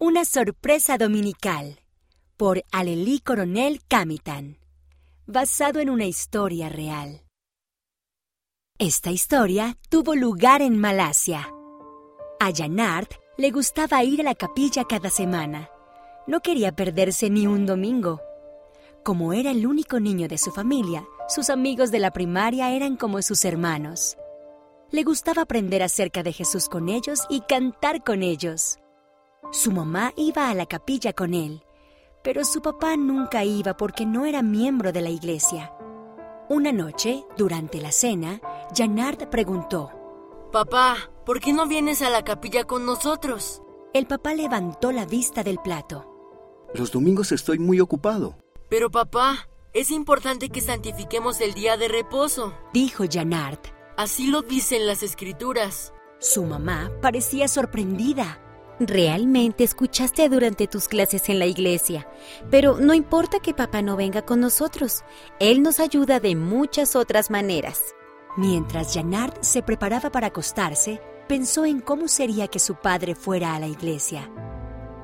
Una sorpresa dominical por Alelí Coronel Camitan, basado en una historia real. Esta historia tuvo lugar en Malasia. A Janard le gustaba ir a la capilla cada semana. No quería perderse ni un domingo. Como era el único niño de su familia, sus amigos de la primaria eran como sus hermanos. Le gustaba aprender acerca de Jesús con ellos y cantar con ellos. Su mamá iba a la capilla con él, pero su papá nunca iba porque no era miembro de la iglesia. Una noche, durante la cena, Janard preguntó, Papá, ¿por qué no vienes a la capilla con nosotros? El papá levantó la vista del plato. Los domingos estoy muy ocupado. Pero papá, es importante que santifiquemos el día de reposo, dijo Janard. Así lo dicen las escrituras. Su mamá parecía sorprendida. Realmente escuchaste durante tus clases en la iglesia, pero no importa que papá no venga con nosotros, él nos ayuda de muchas otras maneras. Mientras Janard se preparaba para acostarse, pensó en cómo sería que su padre fuera a la iglesia.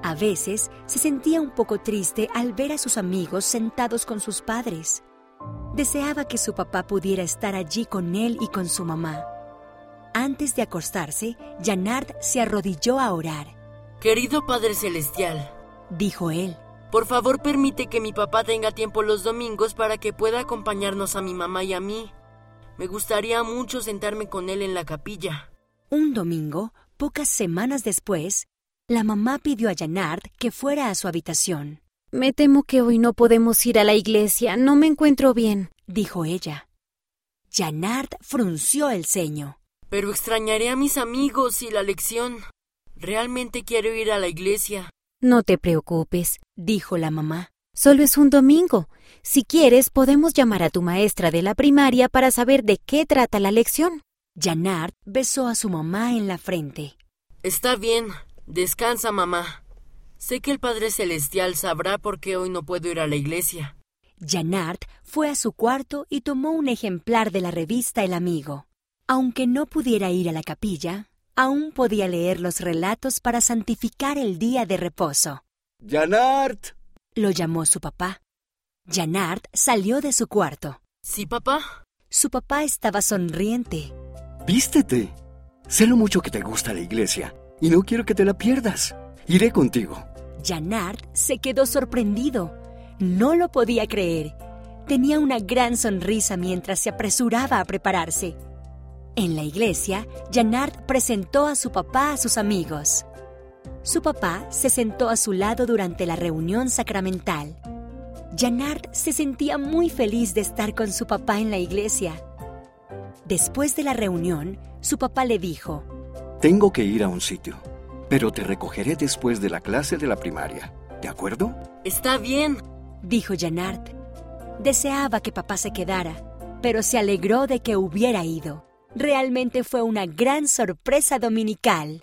A veces se sentía un poco triste al ver a sus amigos sentados con sus padres. Deseaba que su papá pudiera estar allí con él y con su mamá. Antes de acostarse, Janard se arrodilló a orar. Querido Padre Celestial, dijo él, por favor permite que mi papá tenga tiempo los domingos para que pueda acompañarnos a mi mamá y a mí. Me gustaría mucho sentarme con él en la capilla. Un domingo, pocas semanas después, la mamá pidió a Janard que fuera a su habitación. Me temo que hoy no podemos ir a la iglesia. No me encuentro bien, dijo ella. Janard frunció el ceño. Pero extrañaré a mis amigos y la lección. Realmente quiero ir a la iglesia. No te preocupes, dijo la mamá. Solo es un domingo. Si quieres, podemos llamar a tu maestra de la primaria para saber de qué trata la lección. Janard besó a su mamá en la frente. Está bien. Descansa, mamá. Sé que el Padre Celestial sabrá por qué hoy no puedo ir a la iglesia. Janard fue a su cuarto y tomó un ejemplar de la revista El Amigo. Aunque no pudiera ir a la capilla, aún podía leer los relatos para santificar el día de reposo. ¡Janard! lo llamó su papá. Janard salió de su cuarto. ¿Sí, papá? Su papá estaba sonriente. Vístete. Sé lo mucho que te gusta la iglesia y no quiero que te la pierdas. Iré contigo. Janard se quedó sorprendido. No lo podía creer. Tenía una gran sonrisa mientras se apresuraba a prepararse. En la iglesia, Janard presentó a su papá a sus amigos. Su papá se sentó a su lado durante la reunión sacramental. Janard se sentía muy feliz de estar con su papá en la iglesia. Después de la reunión, su papá le dijo, Tengo que ir a un sitio pero te recogeré después de la clase de la primaria. ¿De acuerdo? Está bien, dijo Janard. Deseaba que papá se quedara, pero se alegró de que hubiera ido. Realmente fue una gran sorpresa dominical.